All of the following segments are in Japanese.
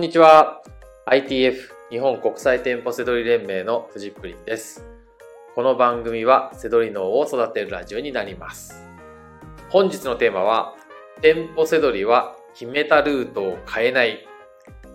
んにちは。ITF 日本国際店舗セドリ連盟のフジプリンです。この番組はセドリ脳を育てるラジオになります。本日のテーマは、店舗セドリは決めたルートを変えない。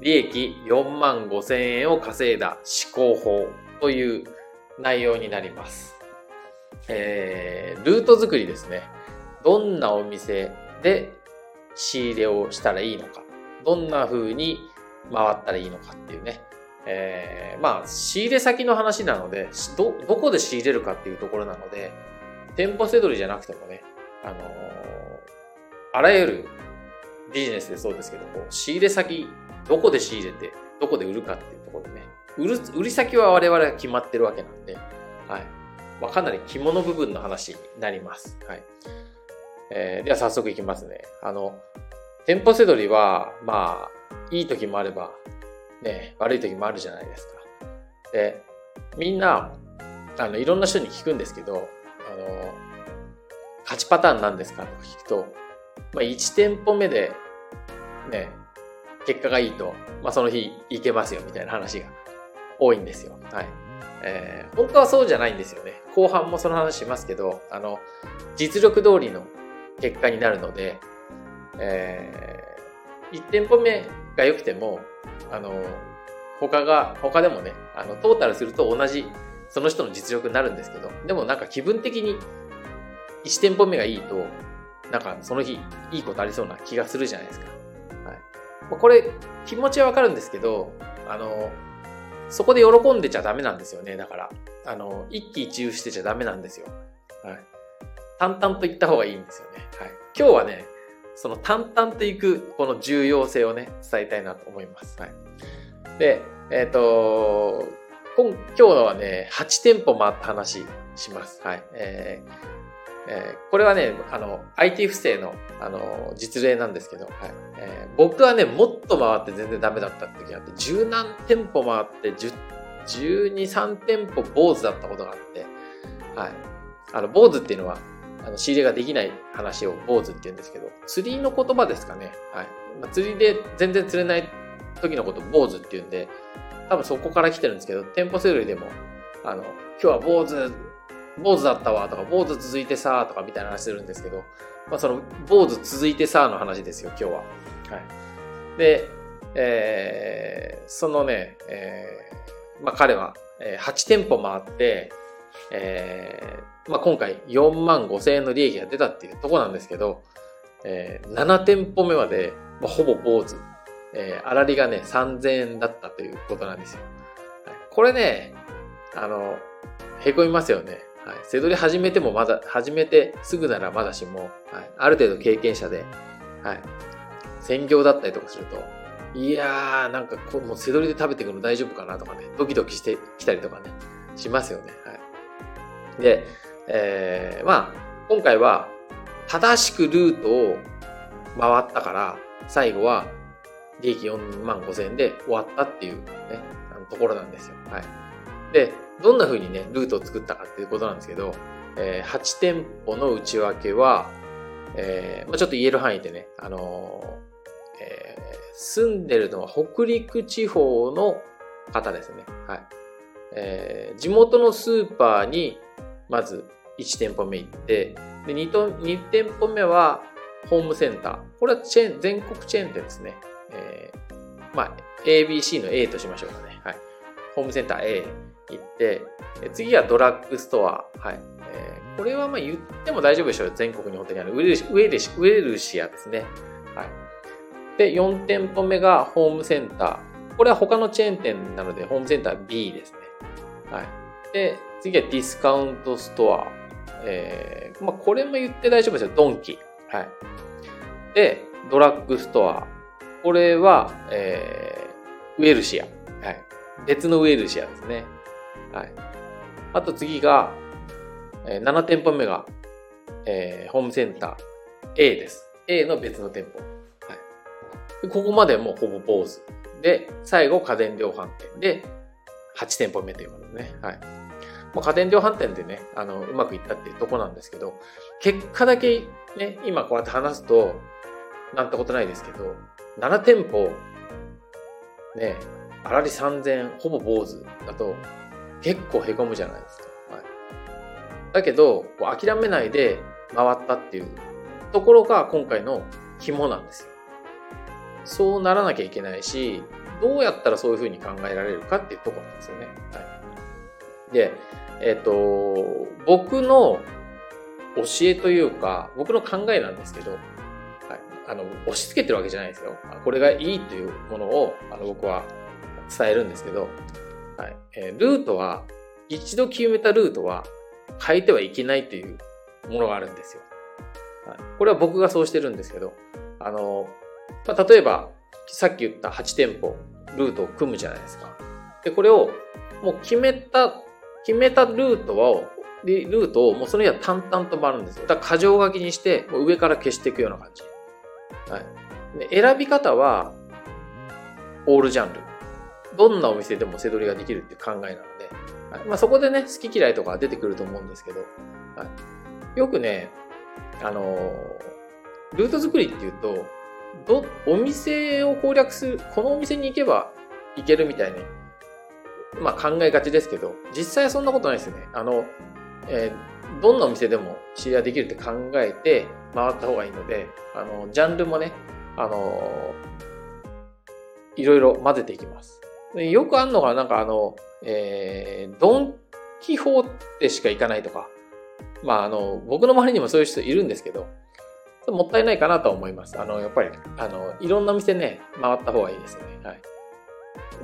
利益4万5千円を稼いだ思考法という内容になります。えー、ルート作りですね。どんなお店で仕入れをしたらいいのか。どんな風に回ったらいいのかっていうね。えー、まあ、仕入れ先の話なので、ど、どこで仕入れるかっていうところなので、店舗せどりじゃなくてもね、あのー、あらゆるビジネスでそうですけども、仕入れ先、どこで仕入れて、どこで売るかっていうところでね、売る、売り先は我々が決まってるわけなんで、はい。まあ、かなり肝の部分の話になります。はい。えー、では早速いきますね。あの、店舗せどりは、まあ、いい時もあれば、ね、悪い時もあるじゃないですか。で、みんな、あの、いろんな人に聞くんですけど、あの、勝ちパターンなんですかとか聞くと、まあ、1店舗目で、ね、結果がいいと、まあ、その日行けますよ、みたいな話が多いんですよ。はい。えー、本当はそうじゃないんですよね。後半もその話しますけど、あの、実力通りの結果になるので、え、1店舗目が良くても、あの、他が、他でもね、あの、トータルすると同じ、その人の実力になるんですけど、でもなんか気分的に1店舗目がいいと、なんかその日いいことありそうな気がするじゃないですか。はい。これ気持ちはわかるんですけど、あの、そこで喜んでちゃダメなんですよね。だから、あの、一喜一憂してちゃダメなんですよ。はい。淡々と言った方がいいんですよね。はい。今日はね、その淡々といくこの重要性をね、伝えたいなと思います。はい。で、えっ、ー、と、今今日はね、8店舗回った話します。はい。えーえー、これはね、あの、IT 不正の、あの、実例なんですけど、はい。えー、僕はね、もっと回って全然ダメだった時があって、十何店舗回って、十、十二、三店舗坊主だったことがあって、はい。あの、坊主っていうのは、あの仕入れができない話を坊主って言うんですけど、釣りの言葉ですかね。はい。まあ、釣りで全然釣れない時のこと坊主って言うんで、多分そこから来てるんですけど、店舗セールでも、あの、今日は坊主、坊主だったわとか、坊主続いてさとかみたいな話するんですけど、まあその坊主続いてさの話ですよ、今日は。はい。で、えー、そのね、えー、まあ彼は、えー、8店舗回って、えー、まあ、今回4万5千円の利益が出たっていうとこなんですけど、えー、7店舗目まで、まあ、ほぼ坊主。えー、粗利がね、3000円だったということなんですよ。これね、あの、へこみますよね。はい。背取り始めてもまだ、始めてすぐならまだしも、はい。ある程度経験者で、はい。専業だったりとかすると、いやー、なんかこう、もう背取りで食べていくの大丈夫かなとかね、ドキドキしてきたりとかね、しますよね。はい。で、えー、まあ、今回は正しくルートを回ったから、最後は利益4万5千円で終わったっていうね、あのところなんですよ。はい。で、どんな風にね、ルートを作ったかっていうことなんですけど、えー、8店舗の内訳は、えー、まあ、ちょっと言える範囲でね、あのー、えー、住んでるのは北陸地方の方ですね。はい。えー、地元のスーパーにまず1店舗目行って、で 2, と2店舗目はホームセンター。これはチェーン、全国チェーン店ですね。えー、まあ、ABC の A としましょうかね。はい。ホームセンター A 行って、次はドラッグストア。はい。えー、これはまあ言っても大丈夫でしょう。全国に本当にあるウェルシウェルシウェルシアですね。はい。で、4店舗目がホームセンター。これは他のチェーン店なので、ホームセンター B ですね。はい。で、次はディスカウントストア。えー、まあ、これも言って大丈夫ですよ。ドンキ。はい。で、ドラッグストア。これは、えー、ウェルシア。はい。別のウェルシアですね。はい。あと次が、えー、7店舗目が、えー、ホームセンター A です。A の別の店舗。はい。ここまでもうほぼ坊主。で、最後家電量販店で8店舗目ということですね。はい。まあ、家電量販店でね、あの、うまくいったっていうとこなんですけど、結果だけね、今こうやって話すと、なんてことないですけど、7店舗ね、あらり3000、ほぼ坊主だと結構へこむじゃないですか。はい、だけど、諦めないで回ったっていうところが今回の肝なんですよ。そうならなきゃいけないし、どうやったらそういうふうに考えられるかっていうとこなんですよね。はい、で、えっ、ー、と、僕の教えというか、僕の考えなんですけど、はい、あの、押し付けてるわけじゃないですよ。これがいいというものを、あの、僕は伝えるんですけど、はい、えー、ルートは、一度決めたルートは変えてはいけないというものがあるんですよ。はい、これは僕がそうしてるんですけど、あの、まあ、例えば、さっき言った8店舗、ルートを組むじゃないですか。で、これを、もう決めた、決めたルートを、ルートをもうその日は淡々と回るんですよ。だから箇条書きにして、もう上から消していくような感じ。はい。で選び方は、オールジャンル。どんなお店でも背取りができるっていう考えなので、はいまあ、そこでね、好き嫌いとか出てくると思うんですけど、はい、よくね、あのー、ルート作りっていうと、ど、お店を攻略する、このお店に行けば行けるみたいに、まあ考えがちですけど、実際はそんなことないですね。あの、えー、どんなお店でも知り合いできるって考えて回った方がいいので、あの、ジャンルもね、あのー、いろいろ混ぜていきます。よくあんのが、なんかあの、えー、ドン・キホーテしか行かないとか、まああの、僕の周りにもそういう人いるんですけど、もったいないかなと思います。あの、やっぱり、あの、いろんな店ね、回った方がいいですよね。はい。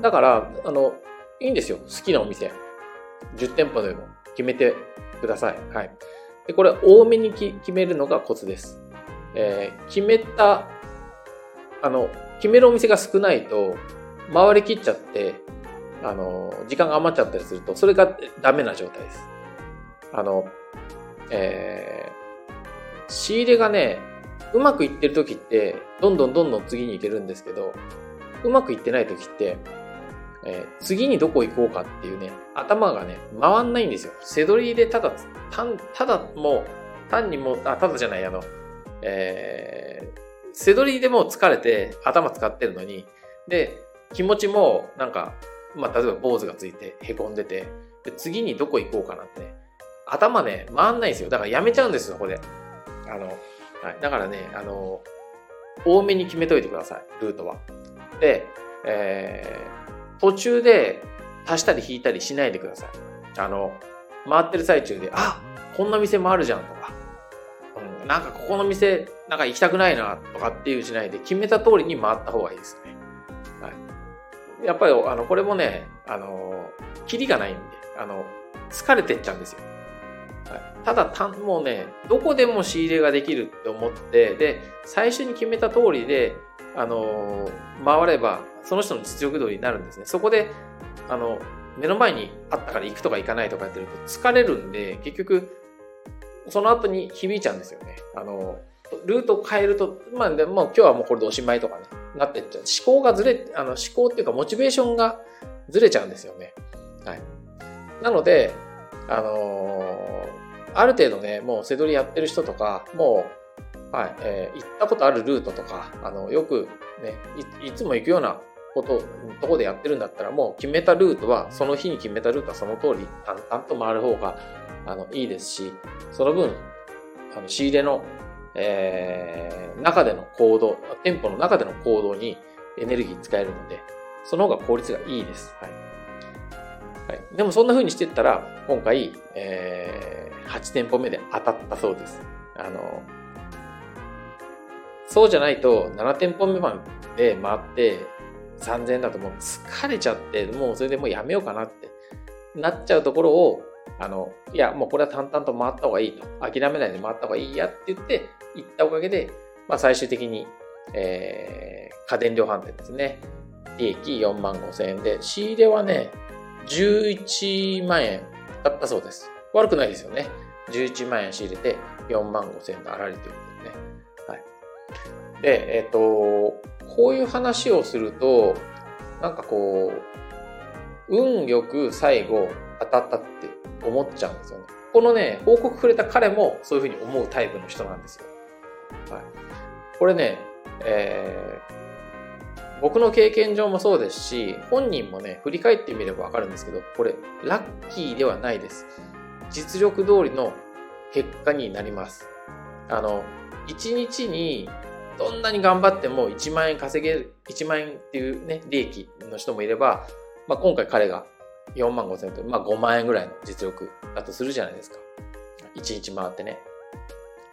だから、あの、いいんですよ。好きなお店。10店舗でも決めてください。はい。で、これ、多めに決めるのがコツです。えー、決めた、あの、決めるお店が少ないと、回りきっちゃって、あの、時間が余っちゃったりすると、それがダメな状態です。あの、えー、仕入れがね、うまくいってる時って、どんどんどんどん次に行けるんですけど、うまくいってない時って、えー、次にどこ行こうかっていうね、頭がね、回んないんですよ。背取りでただ、たただもう、単にもう、あ、ただじゃない、あの、えー、背取りでもう疲れて頭使ってるのに、で、気持ちもなんか、まあ、例えば坊主がついて凹んでて、で、次にどこ行こうかなってね、頭ね、回んないんですよ。だからやめちゃうんですよ、ここで。あの、はい。だからね、あの、多めに決めといてください、ルートは。で、えー、途中で足したり引いたりしないでください。あの、回ってる最中で、あこんな店もあるじゃんとか、うん、なんかここの店、なんか行きたくないなとかっていうしないで、決めた通りに回った方がいいですね。はい。やっぱり、あの、これもね、あの、キリがないんで、あの、疲れてっちゃうんですよ。ただた、もうね、どこでも仕入れができるって思って、で、最初に決めた通りで、あの、回れば、その人の実力通りになるんですね。そこで、あの、目の前にあったから行くとか行かないとかやってると疲れるんで、結局、その後に響いちゃうんですよね。あの、ルートを変えると、まあ、でも今日はもうこれでおしまいとかね、なってっちゃう。思考がずれ、あの、思考っていうかモチベーションがずれちゃうんですよね。はい。なので、あのーある程度ね、もう背取りやってる人とか、もう、はい、えー、行ったことあるルートとか、あの、よくねい、いつも行くようなこと、とこでやってるんだったら、もう決めたルートは、その日に決めたルートはその通り淡々と回る方が、あの、いいですし、その分、あの、仕入れの、えー、中での行動、店舗の中での行動にエネルギー使えるので、その方が効率がいいです。はい。はい、でもそんな風にしていったら、今回、えー8店舗目で当たったそうです。あの、そうじゃないと7店舗目まで回って3000円だともう疲れちゃって、もうそれでもうやめようかなってなっちゃうところを、あの、いや、もうこれは淡々と回った方がいいと。諦めないで回った方がいいやって言って、行ったおかげで、まあ最終的に、えー、家電量販店ですね。利益4万5千円で、仕入れはね、11万円だったそうです。悪くないですよね。11万円仕入れて4万5千円のあらりということでね。はい。で、えっ、ー、と、こういう話をすると、なんかこう、運よく最後当たったって思っちゃうんですよね。このね、報告くれた彼もそういうふうに思うタイプの人なんですよ。はい。これね、えー、僕の経験上もそうですし、本人もね、振り返ってみればわかるんですけど、これ、ラッキーではないです。実力通りの結果になります。あの、1日にどんなに頑張っても1万円稼げる、1万円っていうね、利益の人もいれば、まあ、今回彼が4万5千円と、まあ、5万円ぐらいの実力だとするじゃないですか。1日回ってね。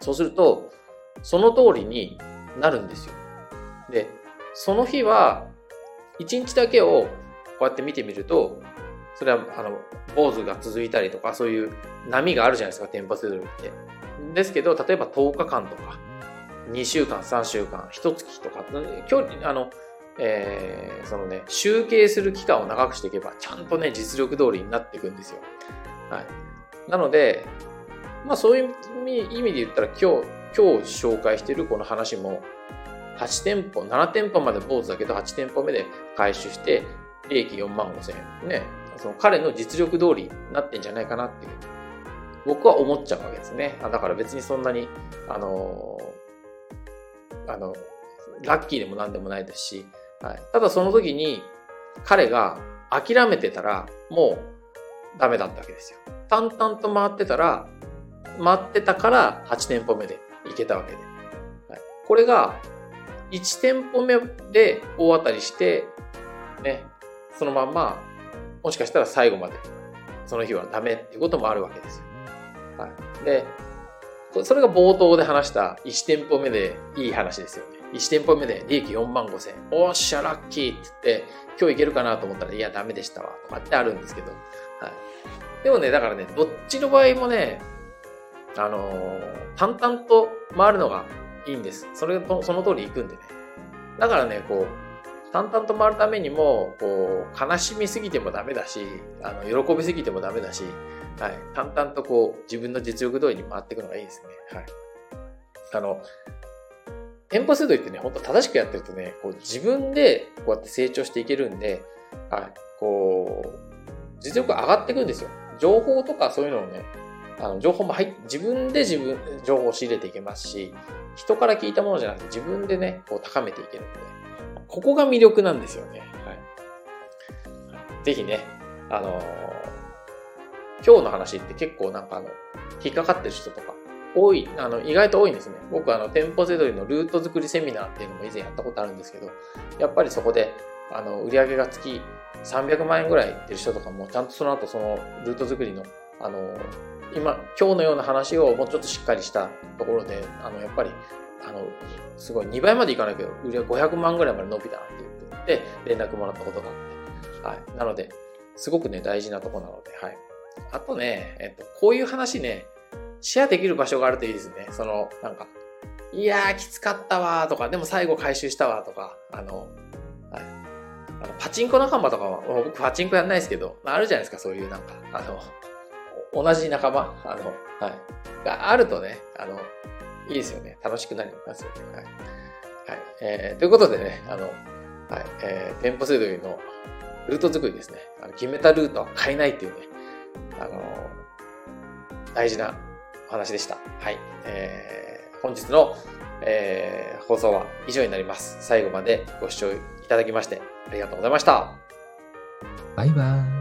そうすると、その通りになるんですよ。で、その日は、1日だけをこうやって見てみると、それは、あの、坊主が続いたりとか、そういう波があるじゃないですか、店舗セドルって。ですけど、例えば10日間とか、2週間、3週間、1月とか、今日、あの、えー、そのね、集計する期間を長くしていけば、ちゃんとね、実力通りになっていくんですよ。はい。なので、まあそういう意味で言ったら今日、今日紹介しているこの話も、8店舗、7店舗まで坊主だけど8店舗目で回収して、利益4万5千円。ね、その彼の実力通りになってんじゃないかなっていう、僕は思っちゃうわけですね。だから別にそんなに、あの、あの、ラッキーでも何でもないですし、はい。ただその時に彼が諦めてたらもうダメだったわけですよ。淡々と回ってたら、回ってたから8店舗目で行けたわけで。はい、これが1店舗目で大当たりして、ね、そのまんま、もしかしたら最後までその日はダメっていうこともあるわけですよ。はい。で、それが冒頭で話した1店舗目でいい話ですよね。1店舗目で利益4万5千円。おっしゃ、ラッキーって言って、今日いけるかなと思ったら、いや、ダメでしたわ。とかってあるんですけど。はい。でもね、だからね、どっちの場合もね、あのー、淡々と回るのがいいんです。それと、その通り行くんでね。だからね、こう、淡々と回るためにも、こう、悲しみすぎてもダメだし、あの、喜びすぎてもダメだし、はい。淡々とこう、自分の実力通りに回っていくのがいいですね。はい。あの、店舗制度ってね、本当正しくやってるとね、こう自分でこうやって成長していけるんで、はい、こう、実力上がっていくんですよ。情報とかそういうのをね、あの情報も入っ自分で自分、情報を仕入れていけますし、人から聞いたものじゃなくて自分でね、こう高めていけるんで、ここが魅力なんですよね。はい。ぜひね、あのー、今日の話って結構なんかあの、引っかかってる人とか、多い、あの、意外と多いんですね。僕あの、店舗せどりのルート作りセミナーっていうのも以前やったことあるんですけど、やっぱりそこで、あの、売上が月300万円ぐらいいってる人とかも、ちゃんとその後そのルート作りの、あの、今、今日のような話をもうちょっとしっかりしたところで、あの、やっぱり、あの、すごい2倍までいかないけど、売り上500万ぐらいまで伸びたって言って、連絡もらったことがあって、はい。なので、すごくね、大事なとこなので、はい。あとね、えっと、こういう話ね、シェアできる場所があるといいですね。その、なんか、いやー、きつかったわーとか、でも最後回収したわとか、あの、はい。あのパチンコ仲間とかは、僕パチンコやんないですけど、あるじゃないですか、そういうなんか、あの、同じ仲間、あの、はい。があるとね、あの、いいですよね。楽しくなりますよね。はい。はい。えー、ということでね、あの、はい。えー、店舗制度のルート作りですね。あの決めたルートは変えないっていうね、あの、大事なお話でした。はい。えー、本日の、えー、放送は以上になります。最後までご視聴いただきましてありがとうございました。バイバーイ。